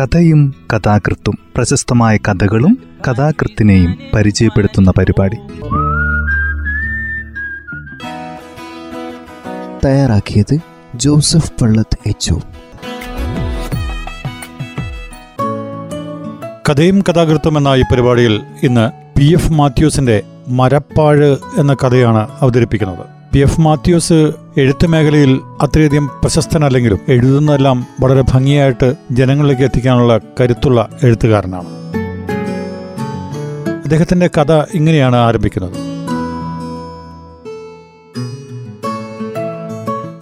കഥയും കഥാകൃത്തും പ്രശസ്തമായ കഥകളും കഥാകൃത്തിനെയും പരിചയപ്പെടുത്തുന്ന പരിപാടി. തയ്യാറാക്കിയത് ജോസഫ് പള്ളത്ത് എച്ച് കഥയും കഥാകൃത്തും എന്ന ഈ പരിപാടിയിൽ ഇന്ന് പി എഫ് മാത്യൂസിന്റെ മരപ്പാഴ് എന്ന കഥയാണ് അവതരിപ്പിക്കുന്നത്. പി എഫ് മാത്യൂസ് എഴുത്ത് മേഖലയിൽ അത്രയധികം പ്രശസ്തനല്ലെങ്കിലും എഴുതുന്നതെല്ലാം വളരെ ഭംഗിയായിട്ട് ജനങ്ങളിലേക്ക് എത്തിക്കാനുള്ള കരുത്തുള്ള എഴുത്തുകാരനാണ്. അദ്ദേഹത്തിന്റെ കഥ ഇങ്ങനെയാണ് ആരംഭിക്കുന്നത്.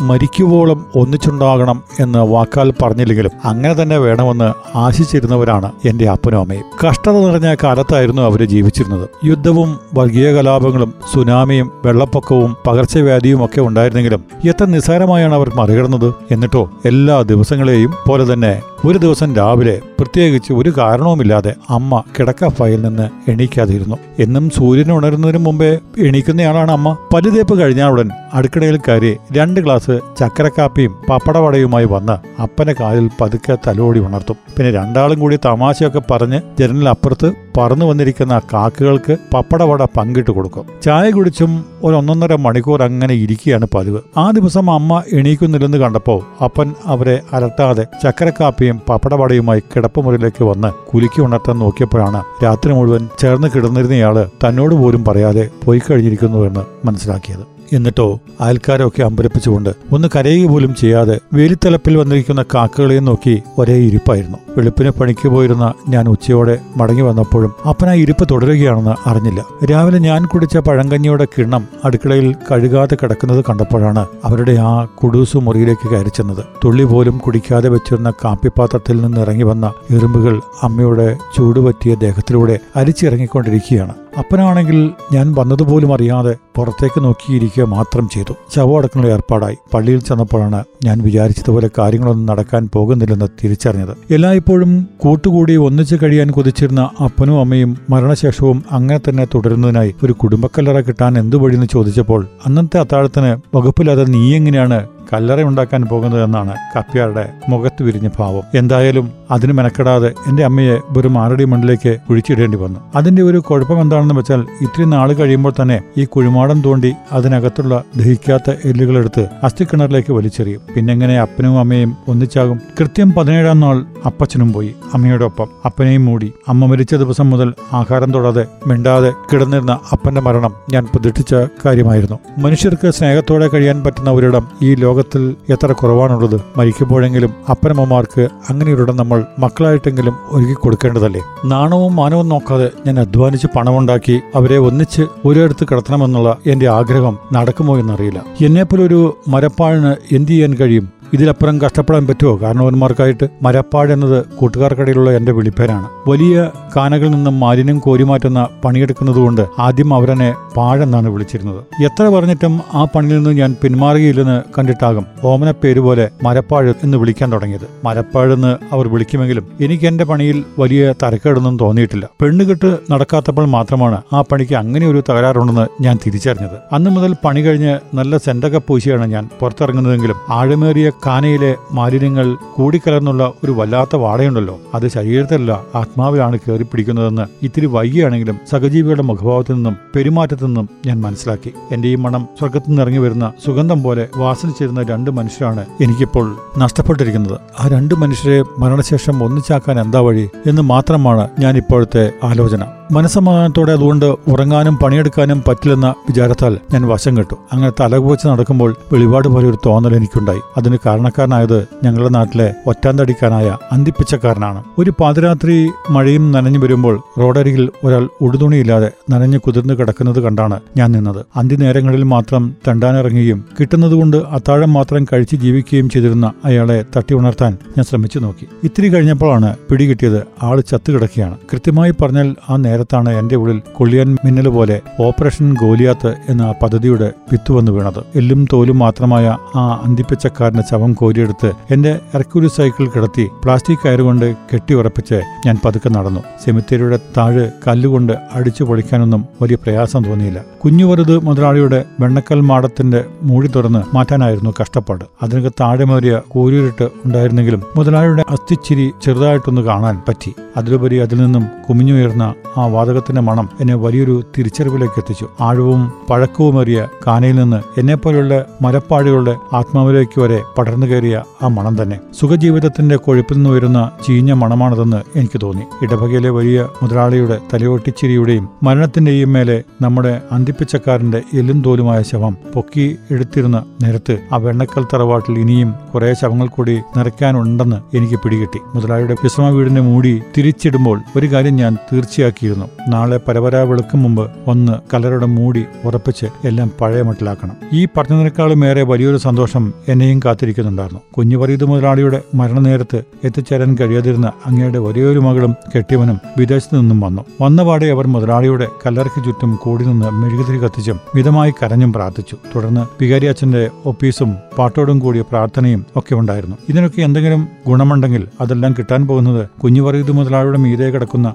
മരിക്കുവോളം ഒന്നിച്ചുണ്ടാകണം എന്ന് വാക്കാൽ പറഞ്ഞില്ലെങ്കിലും അങ്ങനെ തന്നെ വേണമെന്ന് ആശിച്ചിരുന്നവരാണ് എന്റെ അപ്പനും അമ്മയും. കഷ്ടത നിറഞ്ഞ കാലത്തായിരുന്നു അവർ ജീവിച്ചിരുന്നത്. യുദ്ധവും വർഗീയ കലാപങ്ങളും സുനാമിയും വെള്ളപ്പൊക്കവും പകർച്ചവ്യാധിയും ഒക്കെ ഉണ്ടായിരുന്നെങ്കിലും എത്ര നിസ്സാരമായാണ് അവർ മറികടന്നത് എന്നിട്ടോ എല്ലാ ദിവസങ്ങളെയും പോലെ തന്നെ ഒരു ദിവസം രാവിലെ പ്രത്യേകിച്ച് ഒരു കാരണവുമില്ലാതെ അമ്മ കിടക്ക ഫയൽ നിന്ന് എണീക്കാതിരുന്നു. എന്നും സൂര്യൻ ഉണരുന്നതിന് മുമ്പേ എണീക്കുന്നയാളാണ് അമ്മ. പല്ലുതേപ്പ് കഴിഞ്ഞാൽ ഉടൻ അടുക്കളയിൽ കയറി രണ്ട് ഗ്ലാസ് ചക്കരക്കാപ്പിയും പപ്പടവടയുമായി വന്ന് അപ്പനെ കാലിൽ പതുക്കെ തലോടി ഉണർത്തും. പിന്നെ രണ്ടാളും കൂടി തമാശയൊക്കെ പറഞ്ഞ് ജനലിനപ്പുറത്ത് പറന്നു വന്നിരിക്കുന്ന കാക്കകൾക്ക് പപ്പടവട പങ്കിട്ട് കൊടുക്കും. ചായ കുടിച്ചും ഒരു ഒന്നൊന്നര മണിക്കൂർ അങ്ങനെ ഇരിക്കുകയാണ് പതിവ്. ആ ദിവസം അമ്മ എണീക്കുന്നില്ലെന്ന് കണ്ടപ്പോൾ അപ്പൻ അവരെ അലട്ടാതെ ചക്കരക്കാപ്പിയും പപ്പടവടയുമായി കിടപ്പുമുറിയിലേക്ക് വന്ന് കുലുക്കി ഉണർത്താൻ നോക്കിയപ്പോഴാണ് രാത്രി മുഴുവൻ ചേർന്ന് കിടന്നിരുന്നയാൾ തന്നോട് പോലും പറയാതെ പോയി കഴിഞ്ഞിരിക്കുന്നു എന്ന് മനസ്സിലാക്കിയത്. എന്നിട്ടോ അയൽക്കാരൊക്കെ അമ്പരപ്പിച്ചുകൊണ്ട് ഒന്ന് കരയുക പോലും ചെയ്യാതെ വേലിത്തലപ്പിൽ വന്നിരിക്കുന്ന കാക്കകളെയും നോക്കി ഒരേ ഇരിപ്പായിരുന്നു. വെളുപ്പിന് പണിക്ക് പോയിരുന്ന ഞാൻ ഉച്ചയോടെ മടങ്ങി വന്നപ്പോഴും അപ്പന ഇരിപ്പ് തുടരുകയാണെന്ന് അറിഞ്ഞില്ല. രാവിലെ ഞാൻ കുടിച്ച പഴങ്കഞ്ഞിയുടെ കിണ്ണം അടുക്കളയിൽ കഴുകാതെ കിടക്കുന്നത് കണ്ടപ്പോഴാണ് അവരുടെ ആ കുടൂസു മുറിയിലേക്ക് കയറി ചെന്നത്. തുള്ളി പോലും കുടിക്കാതെ വെച്ചിരുന്ന കാപ്പിപ്പാത്രത്തിൽ നിന്ന് ഇറങ്ങി വന്ന എറുമ്പുകൾ അമ്മയുടെ ചൂടുപറ്റിയ ദേഹത്തിലൂടെ അരിച്ചിറങ്ങിക്കൊണ്ടിരിക്കുകയാണ്. അപ്പനാണെങ്കിൽ ഞാൻ വന്നതുപോലും അറിയാതെ പുറത്തേക്ക് നോക്കിയിരിക്കുക മാത്രം ചെയ്തു. ശവമടക്കങ്ങളുടെ ഏർപ്പാടായി. പള്ളിയിൽ ചെന്നപ്പോഴാണ് ഞാൻ വിചാരിച്ചതുപോലെ കാര്യങ്ങളൊന്നും നടക്കാൻ പോകുന്നില്ലെന്ന് തിരിച്ചറിഞ്ഞത്. എല്ലായ്പ്പോഴും കൂട്ടുകൂടി ഒന്നിച്ചു കഴിയാൻ കൊതിച്ചിരുന്ന അപ്പനും അമ്മയും മരണശേഷവും അങ്ങനെ തന്നെ തുടരുന്നതിനായി ഒരു കുടുംബക്കല്ലറ കിട്ടാൻ എന്തു വഴിയെന്ന് ചോദിച്ചപ്പോൾ അന്നത്തെ അത്താഴത്തിന് വകുപ്പില്ലാതെ നീ എങ്ങനെയാണ് കല്ലറ ഉണ്ടാക്കാൻ പോകുന്നതെന്നാണ് കപ്പ്യാരുടെ മുഖത്ത് വിരിഞ്ഞ ഭാവം. എന്തായാലും അതിന് മെനക്കെടാതെ എന്റെ അമ്മയെ വെറും ആറടി മണ്ണിലേക്ക് കുഴിച്ചിടേണ്ടി വന്നു. അതിന്റെ ഒരു കുഴപ്പം എന്താണെന്ന് വെച്ചാൽ ഇത്രയും നാൾ കഴിയുമ്പോൾ തന്നെ ഈ കുഴിമാടം തോണ്ടി അതിനകത്തുള്ള ദഹിക്കാത്ത എല്ലുകളെടുത്ത് അസ്ഥിക്കിണറിലേക്ക് വലിച്ചെറിയും. പിന്നെങ്ങനെ അപ്പനും അമ്മയും ഒന്നിച്ചാകും. കൃത്യം പതിനേഴാം നാൾ അപ്പച്ചനും പോയി അമ്മയോടൊപ്പം. അപ്പനെയും മൂടി. അമ്മ മരിച്ച ദിവസം മുതൽ ആഹാരം തൊടാതെ മിണ്ടാതെ കിടന്നിരുന്ന അപ്പന്റെ മരണം ഞാൻ പ്രതീക്ഷിച്ച കാര്യമായിരുന്നു. മനുഷ്യർക്ക് സ്നേഹത്തോടെ കഴിയാൻ പറ്റുന്ന ഒരിടം ഈ ലോകത്തിൽ എത്ര കുറവാണുള്ളത്. മരിക്കുമ്പോഴെങ്കിലും അപ്പനമ്മമാർക്ക് അങ്ങനെയൊരിടം നമ്മൾ മക്കളായിട്ടെങ്കിലും ഒരുക്കി കൊടുക്കേണ്ടതല്ലേ? നാണവും മാനവും നോക്കാതെ ഞാൻ അധ്വാനിച്ച് പണമുണ്ടാക്കി അവരെ ഒന്നിച്ച് ഒരിടത്ത് കിടത്തണമെന്നുള്ള എന്റെ ആഗ്രഹം നടക്കുമോ എന്നറിയില്ല. എന്നെപ്പോലൊരു മരപ്പാഴിന് എന്ത് ചെയ്യാൻ കഴിയും? ഇതിലപ്പുറം കഷ്ടപ്പെടാൻ പറ്റുമോ? കാരണവന്മാർക്കായിട്ട് മരപ്പാട് എന്നത് കൂട്ടുകാർക്കിടയിലുള്ള എന്റെ വിളിപ്പേരാണ്. വലിയ കാനകളിൽ നിന്നും മാലിന്യം കോരിമാറ്റുന്ന പണിയെടുക്കുന്നതുകൊണ്ട് ആദ്യം അവരെന്നെ പാഴെന്നാണ് വിളിച്ചിരുന്നത്. എത്ര പറഞ്ഞിട്ടും ആ പണിയിൽ നിന്ന് ഞാൻ പിന്മാറുകയില്ലെന്ന് കണ്ടിട്ടാകും ഓമന പേര് പോലെ മരപ്പാഴ് എന്ന് വിളിക്കാൻ തുടങ്ങിയത്. മരപ്പാഴെന്ന് അവർ വിളിക്കുമെങ്കിലും എനിക്ക് എന്റെ പണിയിൽ വലിയ തരക്കേടൊന്നും തോന്നിയിട്ടില്ല. പെണ്ണുകെട്ട് നടക്കാത്തപ്പോൾ മാത്രമാണ് ആ പണിക്ക് അങ്ങനെ ഒരു തകരാറുണ്ടെന്ന് ഞാൻ തിരിച്ചറിഞ്ഞത്. അന്ന് മുതൽ പണി കഴിഞ്ഞ് നല്ല സെന്റക പൂശിയാണ് ഞാൻ പുറത്തിറങ്ങുന്നതെങ്കിലും ആഴമേറിയ കാനയിലെ മാലിന്യങ്ങൾ കൂടിക്കലർന്നുള്ള ഒരു വല്ലാത്ത വാടയുണ്ടല്ലോ. അത് ശരീരത്തിലല്ല ആത്മാവിലാണ് കയറി പിടിക്കുന്നതെന്ന് ഇത്തിരി വൈകിയാണെങ്കിലും സഹജീവികളുടെ മുഖഭാവത്തിൽ നിന്നും പെരുമാറ്റത്തിൽ നിന്നും ഞാൻ മനസ്സിലാക്കി. എന്റെ ഈ മണം സ്വർഗത്തു നിന്ന് ഇറങ്ങി വരുന്ന സുഗന്ധം പോലെ വാസനിച്ചിരുന്ന രണ്ട് മനുഷ്യരാണ് എനിക്കിപ്പോൾ നഷ്ടപ്പെട്ടിരിക്കുന്നത്. ആ രണ്ട് മനുഷ്യരെ മരണശേഷം ഒന്നിച്ചാക്കാൻ എന്താ വഴി എന്ന് മാത്രമാണ് ഞാൻ ഇപ്പോഴത്തെ ആലോചന. മനസ്സമാധാനത്തോടെ അതുകൊണ്ട് ഉറങ്ങാനും പണിയെടുക്കാനും പറ്റില്ലെന്ന വിചാരത്താൽ ഞാൻ വശം കെട്ടു. അങ്ങനെ തലകുവച്ച് നടക്കുമ്പോൾ വെളിപാട് പോലെ ഒരു തോന്നൽ എനിക്കുണ്ടായി. അതിന് കാരണക്കാരനായത് ഞങ്ങളുടെ നാട്ടിലെ ഒറ്റാന്തടിക്കാനായ അന്തിപ്പിച്ചക്കാരനാണ്. ഒരു പാതിരാത്രി മഴയും നനഞ്ഞു വരുമ്പോൾ റോഡരികിൽ ഒരാൾ ഉടുതുണിയില്ലാതെ നനഞ്ഞു കുതിർന്നു കിടക്കുന്നത് കണ്ടാണ് ഞാൻ നിന്നത്. അന്തിനേരങ്ങളിൽ മാത്രം തണ്ടാനിറങ്ങുകയും കിട്ടുന്നതുകൊണ്ട് അത്താഴം മാത്രം കഴിച്ച് ജീവിക്കുകയും ചെയ്തിരുന്ന അയാളെ തട്ടി ഉണർത്താൻ ഞാൻ ശ്രമിച്ചു നോക്കി. ഇത്തിരി കഴിഞ്ഞപ്പോഴാണ് പിടികിട്ടിയത്. ആൾ ചത്തുകിടക്കുകയാണ് കൃത്യമായി പറഞ്ഞാൽ ആ നേരം നേരത്താണ് എന്റെ ഉള്ളിൽ കൊള്ളിയാൻ മിന്നൽ പോലെ ഓപ്പറേഷൻ ഗോലിയാത്ത് എന്ന പദ്ധതിയുടെ വിത്ത് വന്നു വീണത്. എല്ലും തോലും മാത്രമായ ആ അന്തിപ്പച്ചക്കാരന്റെ ശവം കോരിയെടുത്ത് എന്റെ എർക്യൂരി സൈക്കിൾ കിടത്തി പ്ലാസ്റ്റിക് കയറുകൊണ്ട് കെട്ടി ഉറപ്പിച്ച് ഞാൻ പതുക്കെ നടന്നു. സെമിത്തേരിയുടെ താഴ് കല്ലുകൊണ്ട് അടിച്ചു പൊളിക്കാനൊന്നും വലിയ പ്രയാസം തോന്നിയില്ല. കുഞ്ഞുവറുത് മുതലാളിയുടെ വെണ്ണക്കൽ മാടത്തിന്റെ മൂടി തുറന്ന് മാറ്റാനായിരുന്നു കഷ്ടപ്പാട്. അതിനൊക്കെ താഴെമേറിയ കൂരിട്ട് ഉണ്ടായിരുന്നെങ്കിലും മുതലാളിയുടെ അസ്ഥിച്ചിരി ചെറുതായിട്ടൊന്ന് കാണാൻ പറ്റി. അതിലുപരി അതിൽ നിന്നും കുമിഞ്ഞുയർന്ന ആ വാതകത്തിന്റെ മണം എന്നെ വലിയൊരു തിരിച്ചറിവിലേക്ക് എത്തിച്ചു. ആഴവും പഴക്കവുമേറിയ കാനയിൽ നിന്ന് എന്നെപ്പോലുള്ള മരപ്പാടുകളുടെ ആത്മാവിലേക്ക് വരെ പടർന്നു കയറിയ ആ മണം തന്നെ. സുഖജീവിതത്തിന്റെ കൊഴുപ്പിൽ നിന്ന് വരുന്ന ചീഞ്ഞ മണമാണതെന്ന് എനിക്ക് തോന്നി. ഇടവകയിലെ വലിയ മുതലാളിയുടെ തലയൊട്ടിച്ചിരിയുടെയും മരണത്തിന്റെയും മേലെ നമ്മുടെ അന്തിപ്പിച്ചക്കാരന്റെ എല്ലും തോലുമായ ശവം പൊക്കി എടുത്തിരുന്ന നേരത്ത് ആ വെണ്ണക്കൽ തറവാട്ടിൽ ഇനിയും കുറെ ശവങ്ങൾ കൂടി നിറയ്ക്കാനുണ്ടെന്ന് എനിക്ക് പിടികിട്ടി. മുതലാളിയുടെ വിശ്രമ വീടിന്റെ മൂടി തിരിച്ചിടുമ്പോൾ ഒരു കാര്യം ഞാൻ തീർച്ചയാക്കിയിരുന്നു. നാളെ പരവരാ വെളുക്കും മുമ്പ് ഒന്ന് കലരുടെ മൂടി ഉറപ്പിച്ച് എല്ലാം പഴയ മട്ടിലാക്കണം. ഈ പറഞ്ഞതിനേക്കാളും ഏറെ വലിയൊരു സന്തോഷം എന്നെയും കാത്തിരിക്കുന്നുണ്ടായിരുന്നു. കുഞ്ഞു പറീത് മുതലാളിയുടെ മരണനേരത്ത് എത്തിച്ചേരാൻ കഴിയാതിരുന്ന അങ്ങയുടെ ഒരേയൊരു മകളും കെട്ടിയവനും വിദേശത്തു നിന്നും വന്നു. വന്നപാടെ അവർ മുതലാളിയുടെ കല്ലറയ്ക്ക് ചുറ്റും കൂടി നിന്ന് മെഴുകുതിരി കത്തിച്ചും മിതമായി കരഞ്ഞും പ്രാർത്ഥിച്ചു. തുടർന്ന് വികാരി അച്ഛന്റെ ഒപ്പീസും പാട്ടോടും കൂടിയ പ്രാർത്ഥനയും ഒക്കെ ഉണ്ടായിരുന്നു. ഇതിനൊക്കെ എന്തെങ്കിലും ഗുണമുണ്ടെങ്കിൽ അതെല്ലാം കിട്ടാൻ പോകുന്നത് കുഞ്ഞു മുതലാളിയുടെ മീതെ കിടക്കുന്ന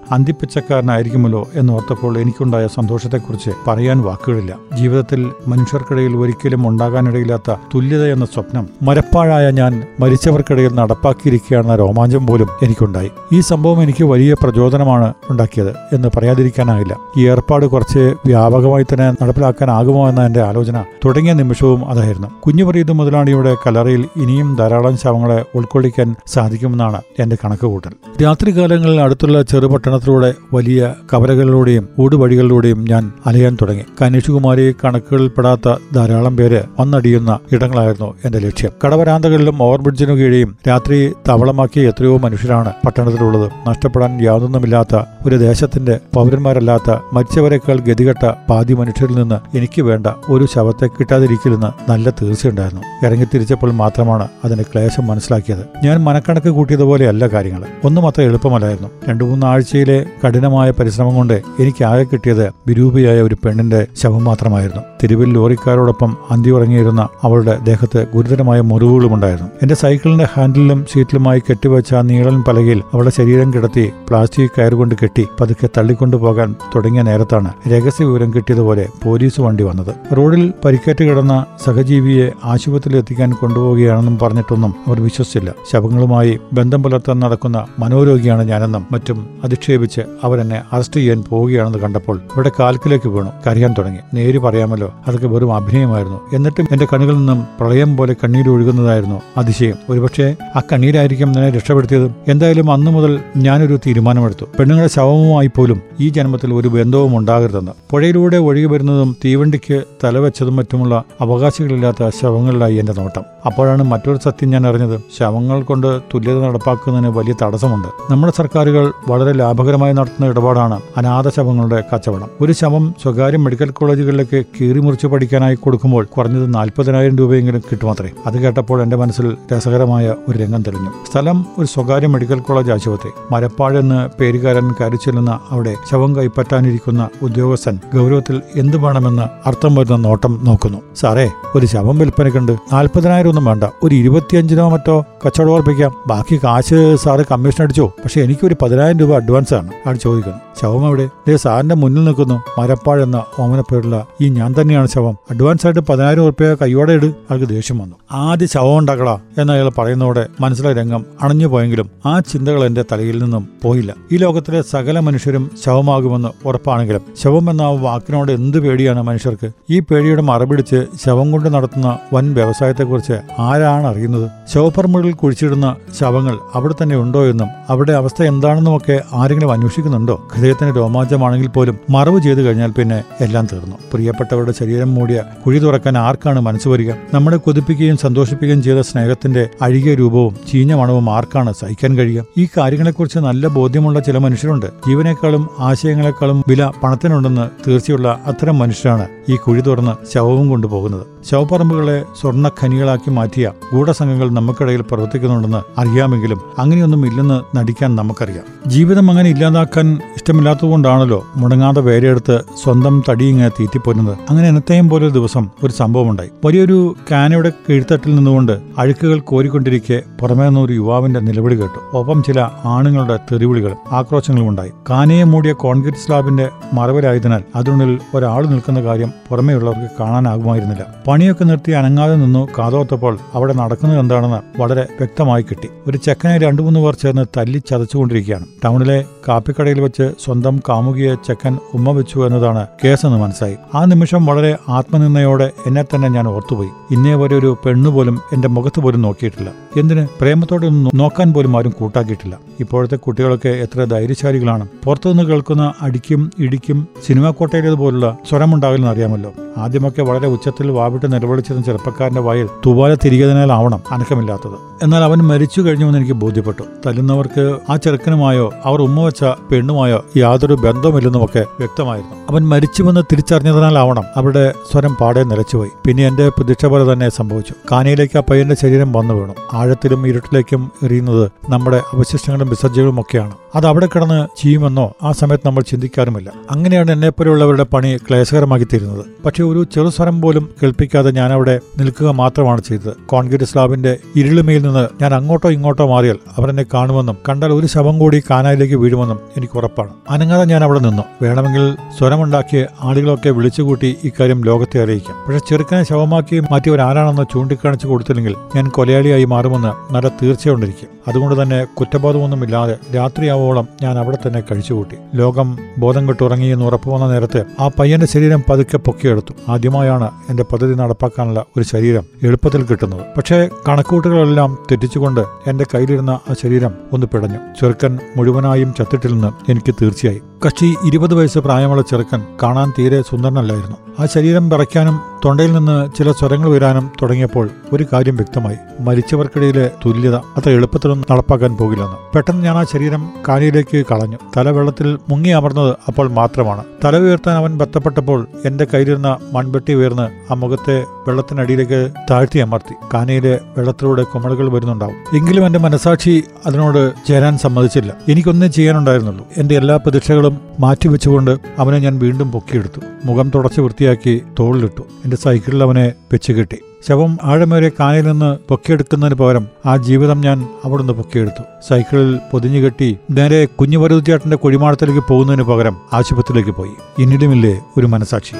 അന്തിപ്പിച്ചക്കാരനായിരിക്കുമല്ലോ എന്നോർത്തപ്പോൾ എനിക്കുണ്ടായ സന്തോഷത്തെക്കുറിച്ച് പറയാൻ വാക്കുകളില്ല. ജീവിതത്തിൽ മനുഷ്യർക്കിടയിൽ ഒരിക്കലും ഉണ്ടാകാനിടയില്ലാത്ത തുല്യത എന്ന സ്വപ്നം മരപ്പാഴായ ഞാൻ മരിച്ചവർക്കിടയിൽ നടപ്പാക്കിയിരിക്കുകയാണെന്ന രോമാഞ്ചം പോലും എനിക്കുണ്ടായി. ഈ സംഭവം എനിക്ക് വലിയ പ്രചോദനമാണ് ഉണ്ടാക്കിയത് എന്ന് പറയാതിരിക്കാനാകില്ല ഈ ഏർപ്പാട് കുറച്ച് വ്യാപകമായി തന്നെ നടപ്പിലാക്കാനാകുമോ എന്ന എന്റെ ആലോചന തുടങ്ങിയ നിമിഷവും അതായിരുന്നു. കുഞ്ഞു പറയത് മുതലാളിയുടെ കലറയിൽ ഇനിയും ധാരാളം ശവങ്ങളെ ഉൾക്കൊള്ളിക്കാൻ സാധിക്കുമെന്നാണ് എന്റെ കണക്കുകൂട്ടൽ രാത്രികാലങ്ങളിൽ അടുത്തുള്ള ചെറുപട്ടണത്തിലൂടെ വലിയ കവലകളിലൂടെയും ഊടുവഴികളിലൂടെയും ഞാൻ അലയാൻ തുടങ്ങി. കനീഷുകുമാരി കണക്കുകളിൽപ്പെടാത്ത ധാരാളം പേര് വന്നടിയുന്ന ഇടങ്ങളായിരുന്നു എന്റെ ലക്ഷ്യം. കടവരാന്തകളിലും ഓവർബ്രിഡ്ജിനു കീഴെയും രാത്രി താവളമാക്കിയ എത്രയോ മനുഷ്യരാണ് പട്ടണത്തിലുള്ളത്. നഷ്ടപ്പെടാൻ യാതൊന്നുമില്ലാത്ത ഒരു ദേശത്തിന്റെ പൗരന്മാരല്ലാത്ത മരിച്ചവരെക്കാൾ ഗതികെട്ട പാതി മനുഷ്യരിൽ നിന്ന് എനിക്ക് വേണ്ട ഒരു ശവത്തെ കിട്ടാതിരിക്കില്ലെന്ന് നല്ല തീർച്ചയുണ്ടായിരുന്നു. ഇറങ്ങി തിരിച്ചപ്പോൾ മാത്രമാണ് അതിന്റെ ക്ലേശം മനസ്സിലാക്കിയത്. ഞാൻ മനക്കണക്ക് കൂട്ടിയതുപോലെയല്ല കാര്യങ്ങൾ. ഒന്നും അത്ര എളുപ്പമല്ലായിരുന്നു. രണ്ടു മൂന്ന് ആഴ്ചയിലെ കഠിനമായ കൊണ്ട് എനിക്ക് ആകെ കിട്ടിയത് വിരൂപിയായ ഒരു പെണ്ണിന്റെ ശവം മാത്രമായിരുന്നു. തെരുവിൽ ലോറിക്കാരോടൊപ്പം അന്തി ഉറങ്ങിയിരുന്ന അവളുടെ ദേഹത്ത് ഗുരുതരമായ മുറിവുകളുമുണ്ടായിരുന്നു. എന്റെ സൈക്കിളിന്റെ ഹാൻഡിലും സീറ്റിലുമായി കെട്ടിവെച്ച നീളൻ പലകയിൽ അവളുടെ ശരീരം കിടത്തി പ്ലാസ്റ്റിക് കയറുകൊണ്ട് കെട്ടി പതുക്കെ തള്ളിക്കൊണ്ടുപോകാൻ തുടങ്ങിയ നേരത്താണ് രഹസ്യ വിവരം കിട്ടിയതുപോലെ പോലീസ് വണ്ടി വന്നത്. റോഡിൽ പരിക്കേറ്റ് കിടന്ന സഹജീവിയെ ആശുപത്രിയിൽ എത്തിക്കാൻ കൊണ്ടുപോവുകയാണെന്നും പറഞ്ഞിട്ടൊന്നും അവർ വിശ്വസിച്ചില്ല. ശവങ്ങളുമായി ബന്ധം പുലർത്താൻ നടക്കുന്ന മനോരോഗിയാണ് ഞാനെന്നും മറ്റും അധിക്ഷേപിച്ച് അവരെന്നെ അറസ്റ്റ് ചെയ്യാൻ പോവുകയാണെന്ന് കണ്ടപ്പോൾ ഇവിടെ കാൽക്കിലേക്ക് വീണു കരയാൻ തുടങ്ങി. നേര് പറയാമല്ലോ അതൊക്കെ വെറും അഭിനയമായിരുന്നു. എന്നിട്ടും എന്റെ കണ്ണുകളിൽ നിന്നും പ്രളയം പോലെ കണ്ണീരൊഴുകുന്നതായിരുന്നു അതിശയം. ഒരുപക്ഷെ ആ കണ്ണീരായിരിക്കും എന്നെ രക്ഷപ്പെടുത്തിയത്. എന്തായാലും അന്നു മുതൽ ഞാനൊരു തീരുമാനമെടുത്തു. പെണ്ണുങ്ങളുടെ ശവവുമായി പോലും ഈ ജന്മത്തിൽ ഒരു ബന്ധവും ഉണ്ടാകരുതെന്ന്. പുഴയിലൂടെ ഒഴുകി വരുന്നതും തീവണ്ടിക്ക് തലവെച്ചതും മറ്റുമുള്ള അവകാശികളില്ലാത്ത ശവങ്ങളിലായി എന്റെ നോട്ടം. അപ്പോഴാണ് മറ്റൊരു സത്യം ഞാൻ അറിഞ്ഞത്. ശവങ്ങൾ കൊണ്ട് തുല്യത നടപ്പാക്കുന്നതിന് വലിയ തടസ്സമുണ്ട്. നമ്മുടെ സർക്കാരുകൾ വളരെ ലാഭകരമായി നടത്തുന്ന ഇടപാടാണ് അനാഥ ശവങ്ങളുടെ കച്ചവടം. ഒരു ശവം സ്വകാര്യ മെഡിക്കൽ കോളേജുകളിലേക്ക് കീറിമുറിച്ച് പഠിക്കാനായി കൊടുക്കുമ്പോൾ കുറഞ്ഞത് നാൽപ്പതിനായിരം രൂപയെങ്കിലും കിട്ടുമത്രേ. അത് കേട്ടപ്പോൾ എന്റെ മനസ്സിൽ രസകരമായ ഒരു രംഗം തെളിഞ്ഞു. സ്ഥലം ഒരു സ്വകാര്യ മെഡിക്കൽ കോളേജ് ആശുപത്രി. മരപ്പാഴെന്ന് പേരുകാരൻ കരിച്ചെല്ലുന്ന അവിടെ ശവം കൈപ്പറ്റാനിരിക്കുന്ന ഉദ്യോഗസ്ഥൻ ഗൗരവത്തിൽ എന്ത് വേണമെന്ന് അർത്ഥം വരുന്ന നോട്ടം നോക്കുന്നു. സാറേ ഒരു ശവം വിൽപ്പനയ്ക്കുണ്ട്. നാൽപ്പതിനായിരം ഒന്നും വേണ്ട. ഒരു ഇരുപത്തിയഞ്ചിനോ മറ്റോ? കച്ചവടം ഉറപ്പിക്കാം. ബാക്കി കാശ് സാറ് കമ്മീഷൻ അടിച്ചോ പക്ഷെ എനിക്കൊരു പതിനായിരം രൂപ അഡ്വാൻസ് ആണ് ആണ് ചോദിക്കുന്നു ശവം എവിടെ? ദേ സാറിന്റെ മുന്നിൽ നിൽക്കുന്നു. മരപ്പാഴെന്ന ഓമനപ്പേരുള്ള ഈ ഞാൻ തന്നെയാണ് ശവം. അഡ്വാൻസ് ആയിട്ട് പതിനായിരം ഉറുപ്പ്യ കൈയോടെ ഇട്. അയാൾക്ക് ദേഷ്യം വന്നു. ആദ്യ ശവം ഉണ്ടാക്കള എന്ന് അയാൾ പറയുന്നതോടെ മനസ്സിലായ രംഗം അണഞ്ഞു പോയെങ്കിലും ആ ചിന്തകൾ എന്റെ തലയിൽ നിന്നും പോയില്ല. ഈ ലോകത്തിലെ സകല മനുഷ്യരും ശവമാകുമെന്ന് ഉറപ്പാണെങ്കിലും ശവം എന്ന ആ വാക്കിനോട് എന്ത് പേടിയാണ് മനുഷ്യർക്ക്? ഈ പേടിയുടെ മറപിടിച്ച് ശവം കൊണ്ട് നടത്തുന്ന വൻ വ്യവസായത്തെക്കുറിച്ച് ആരാണ് അറിയുന്നത്? ശവപ്പറമ്പുകളിൽ കുഴിച്ചിടുന്ന ശവങ്ങൾ അവിടെ തന്നെ ഉണ്ടോ എന്നും അവിടെ അവസ്ഥ എന്താണെന്നുമൊക്കെ ആരെങ്കിലും അന്വേഷിക്കുന്നുണ്ടോ? ഹൃദയത്തിന് രോമാഞ്ചമാണെങ്കിൽ പോലും മറവ് ചെയ്തു കഴിഞ്ഞാൽ പിന്നെ എല്ലാം തീർന്നു. പ്രിയപ്പെട്ടവരുടെ ശരീരം മൂടിയ കുഴി തുറക്കാൻ ആർക്കാണ് മനസ്സ് വരിക? നമ്മളെ കൊതിപ്പിക്കുകയും സന്തോഷിപ്പിക്കുകയും ചെയ്ത സ്നേഹത്തിന്റെ അഴുകിയ രൂപവും ചീഞ്ഞ മണവും ആർക്കാണ് സഹിക്കാൻ കഴിയുക? ഈ കാര്യങ്ങളെക്കുറിച്ച് നല്ല ബോധ്യമുള്ള ചില മനുഷ്യരുണ്ട്. ജീവനേക്കാളും ആശയങ്ങളെക്കാളും വില പണത്തിനുണ്ടെന്ന് തീർച്ചയുള്ള അത്തരം മനുഷ്യരാണ് ഈ കുഴി തുറന്ന് ശവവും കൊണ്ടുപോകുന്നത്. ശവപ്പറമ്പുകളെ സ്വർണ ഖനികളാക്കി മാറ്റിയ ഗൂഢസംഘങ്ങൾ നമുക്കിടയിൽ പ്രവർത്തിക്കുന്നുണ്ടെന്ന് അറിയാമെങ്കിലും അങ്ങനെയൊന്നും ഇല്ലെന്ന് നടിക്കാൻ നമുക്കറിയാം. ജീവിതം അങ്ങനെ ഇല്ലാതാക്കാൻ ഇഷ്ടമില്ലാത്തതുകൊണ്ടാണല്ലോ മുടങ്ങാതെ വേരെടുത്ത് സ്വന്തം തടിയിങ്ങ് തീറ്റിപ്പോരുന്നത് അങ്ങനെ എന്നത്തെയും പോലെ ഒരു ദിവസം ഒരു സംഭവമുണ്ടായി. വലിയൊരു കാനയുടെ കീഴ്ത്തട്ടിൽ നിന്നുകൊണ്ട് അഴുക്കുകൾ കോരിക്കൊണ്ടിരിക്കെ പുറമേ നിന്ന് ഒരു യുവാവിന്റെ നിലവിളി കേട്ടു. ഒപ്പം ചില ആണുങ്ങളുടെ തെറിവിളികളും ആക്രോശങ്ങളും ഉണ്ടായി. കാനയെ മൂടിയ കോൺക്രീറ്റ് സ്ലാബിന്റെ മറവിലായതിനാൽ അതിനുള്ളിൽ ഒരാൾ നിൽക്കുന്ന കാര്യം പുറമേയുള്ളവർക്ക് കാണാനാകുമായിരുന്നില്ല. പണിയൊക്കെ നിർത്തി അനങ്ങാതെ നിന്നു കാതോർത്തപ്പോൾ അവിടെ നടക്കുന്നത് എന്താണെന്ന് വളരെ വ്യക്തമായി കിട്ടി. ഒരു ചെക്കനെ രണ്ടു മൂന്ന് പേർ ചേർന്ന് തല്ലി ചതച്ചുകൊണ്ടിരിക്കുകയാണ്. ടൗണിലെ കാപ്പിക്കടയിൽ വെച്ച് സ്വന്തം കാമുകിയെ ചെക്കൻ ഉമ്മ വെച്ചു എന്നതാണ് കേസെന്ന് മനസ്സിലായി ആ നിമിഷം വളരെ ആത്മനിന്ദയോടെ എന്നെ തന്നെ ഞാൻ ഓർത്തുപോയി. ഇന്നേ വരെ ഒരു പെണ്ണുപോലും എന്റെ മുഖത്ത് പോലും നോക്കിയിട്ടില്ല. എന്തിന്? പ്രേമത്തോടെ നോക്കാൻ പോലും ആരും കൂട്ടാക്കിയിട്ടില്ല. ഇപ്പോഴത്തെ കുട്ടികളൊക്കെ എത്ര ധൈര്യശാലികളാണ്. പുറത്തുനിന്ന് കേൾക്കുന്ന അടിക്കും ഇടിക്കും സിനിമാ കോട്ടയിലേതുപോലുള്ള സ്വരമുണ്ടാകില്ലെന്ന് അറിയാമല്ലോ. ആദ്യമൊക്കെ വളരെ ഉച്ചത്തിൽ വാവിട്ട് നിലവിളിച്ചിരുന്ന ചെറുപ്പക്കാരന്റെ വായിൽ തുവാല തിരികതിനാലാവണം അനക്കമില്ലാത്തത്. എന്നാൽ അവൻ മരിച്ചു കഴിഞ്ഞുവെന്ന് എനിക്ക് ബോധ്യപ്പെട്ടു. തല്ലുന്നവർക്ക് ആ ചെറുക്കനുമായോ അവർ ഉമ്മ വെച്ച പെണ്ണുമായോ യാതൊരു ബന്ധമില്ലെന്നുമൊക്കെ വ്യക്തമായിരുന്നു. അവൻ മരിച്ചുവെന്ന് തിരിച്ചറിഞ്ഞതിനാലാവണം അവരുടെ സ്വരം പാടെ നിലച്ചുപോയി. പിന്നെ എന്റെ പ്രതീക്ഷ പോലെ തന്നെ സംഭവിച്ചു. കാനയിലേക്ക് ആ പയ്യന്റെ ശരീരം വന്നു വീണു. ആഴത്തിലും ഇരുട്ടിലേക്കും എറിയുന്നത് നമ്മുടെ അവശിഷ്ടങ്ങളും വിസർജ്യങ്ങളും ഒക്കെയാണ്. അത് അവിടെ കിടന്ന് ചെയ്യുമെന്നോ ആ സമയത്ത് നമ്മൾ ചിന്തിക്കാറുമില്ല. അങ്ങനെയാണ് എന്നെപ്പോലെയുള്ളവരുടെ പണി ക്ലേശകരമാക്കി തീരുന്നത് ഒരു ചെറുസ്വരം പോലും കേൾപ്പിക്കാതെ ഞാൻ അവിടെ നിൽക്കുക മാത്രമാണ് ചെയ്തത്. കോൺക്രീറ്റ് സ്ലാബിന്റെ ഇരുളിമയിൽ നിന്ന് ഞാൻ അങ്ങോട്ടോ ഇങ്ങോട്ടോ മാറിയാൽ അവരെന്നെ കാണുമെന്നും കണ്ടാൽ ഒരു ശവം കൂടി കാനായിലേക്ക് വീഴുമെന്നും എനിക്ക് ഉറപ്പാണ്. അനങ്ങാതെ ഞാൻ അവിടെ നിന്നു. വേണമെങ്കിൽ സ്വരമുണ്ടാക്കിയ ആളുകളൊക്കെ വിളിച്ചുകൂട്ടി ഇക്കാര്യം ലോകത്തെ അറിയിക്കാം. പക്ഷെ ചെറുക്കനെ ശവമാക്കി മാറ്റിയവരാരാണെന്ന് ചൂണ്ടിക്കാണിച്ചു കൊടുത്തില്ലെങ്കിൽ ഞാൻ കൊലയാളിയായി മാറുമെന്ന് നല്ല തീർച്ചയുണ്ടിരിക്കും. അതുകൊണ്ട് തന്നെ കുറ്റബോധമൊന്നുമില്ലാതെ രാത്രിയാവോളം ഞാൻ അവിടെ തന്നെ കഴിച്ചുകൂട്ടി. ലോകം ബോധം കെട്ടുറങ്ങിയെന്ന് ഉറപ്പുവന്ന നേരത്തെ വന്ന നേരത്ത് ആ പയ്യന്റെ ശരീരം പതുക്കെ പൊക്കിയെടുത്തു. ആദ്യമായാണ് എന്റെ പദ്ധതി നടപ്പാക്കാനുള്ള ഒരു ശരീരം എളുപ്പത്തിൽ കിട്ടുന്നത്. പക്ഷേ കണക്കൂട്ടുകളെല്ലാം തെറ്റിച്ചുകൊണ്ട് എന്റെ കയ്യിലിരുന്ന ആ ശരീരം ഒന്ന് പിടഞ്ഞു. ചെറുക്കൻ മുഴുവനായും ചത്തിട്ടില്ലെന്ന് എനിക്ക് തീർച്ചയായി. കക്ഷി ഇരുപത് വയസ്സ് പ്രായമുള്ള ചെറുക്കൻ കാണാൻ തീരെ സുന്ദരനല്ലായിരുന്നു. ആ ശരീരം വിറയ്ക്കാനും തൊണ്ടയിൽ നിന്ന് ചില സ്വരങ്ങൾ വരാനും തുടങ്ങിയപ്പോൾ ഒരു കാര്യം വ്യക്തമായി. മരിച്ചവർക്കിടയിലെ തുല്യത അത്ര എളുപ്പത്തിലൊന്നും നടപ്പാക്കാൻ പോകില്ലെന്ന്. പെട്ടെന്ന് ഞാൻ ആ ശരീരം കാലിയിലേക്ക് കളഞ്ഞു. തല വെള്ളത്തിൽ മുങ്ങി അമർന്നത് അപ്പോൾ മാത്രമാണ്. തല ഉയർത്താൻ അവൻ ബന്ധപ്പെട്ടപ്പോൾ എന്റെ കയ്യിലിരുന്ന മൺവെട്ടി ഉയർന്ന് ആ മുഖത്തെ വെള്ളത്തിനടിയിലേക്ക് താഴ്ത്തി അമർത്തി. കാനയിലെ വെള്ളത്തിലൂടെ കുമളുകൾ വരുന്നുണ്ടാവും. എങ്കിലും എന്റെ മനസാക്ഷി അതിനോട് ചേരാൻ സമ്മതിച്ചില്ല. എനിക്കൊന്നേ ചെയ്യാനുണ്ടായിരുന്നുള്ളൂ. എന്റെ എല്ലാ പ്രതീക്ഷകളും മാറ്റിവെച്ചുകൊണ്ട് അവനെ ഞാൻ വീണ്ടും പൊക്കിയെടുത്തു. മുഖം തുടച്ച് വൃത്തിയാക്കി തോളിലിട്ടു. എന്റെ സൈക്കിളിൽ അവനെ വെച്ചുകെട്ടി ശവം ആഴമേറെ കാനയിൽ നിന്ന് പൊക്കിയെടുക്കുന്നതിന് പകരം ആ ജീവിതം ഞാൻ അവിടുന്ന് പൊക്കിയെടുത്തു. സൈക്കിളിൽ പൊതിഞ്ഞു കെട്ടി നേരെ കുഞ്ഞുവരുതിച്ചേട്ടന്റെ കുഴിമാടത്തിലേക്ക് പോകുന്നതിന് പകരം ആശുപത്രിയിലേക്ക് പോയി. ഇന്നിലുമില്ലേ ഒരു മനസാക്ഷി.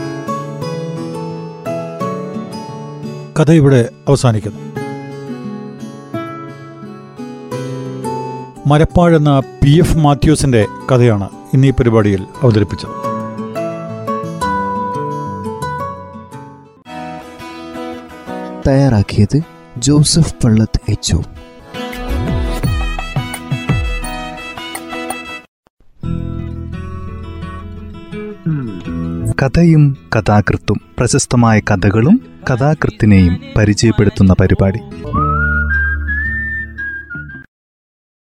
കഥ ഇവിടെ അവസാനിക്കുന്നു. മരപ്പാഴെന്ന പി എഫ് മാത്യൂസിന്റെ കഥയാണ് ഇന്ന് ഈ പരിപാടിയിൽ അവതരിപ്പിച്ചത്. തയ്യാറാക്കിയത് ജോസഫ് പള്ളത്ത് എച്ച് കഥയും കഥാകൃത്തും പ്രശസ്തമായ കഥകളും കഥാകൃത്തിനെയും പരിചയപ്പെടുത്തുന്ന പരിപാടി.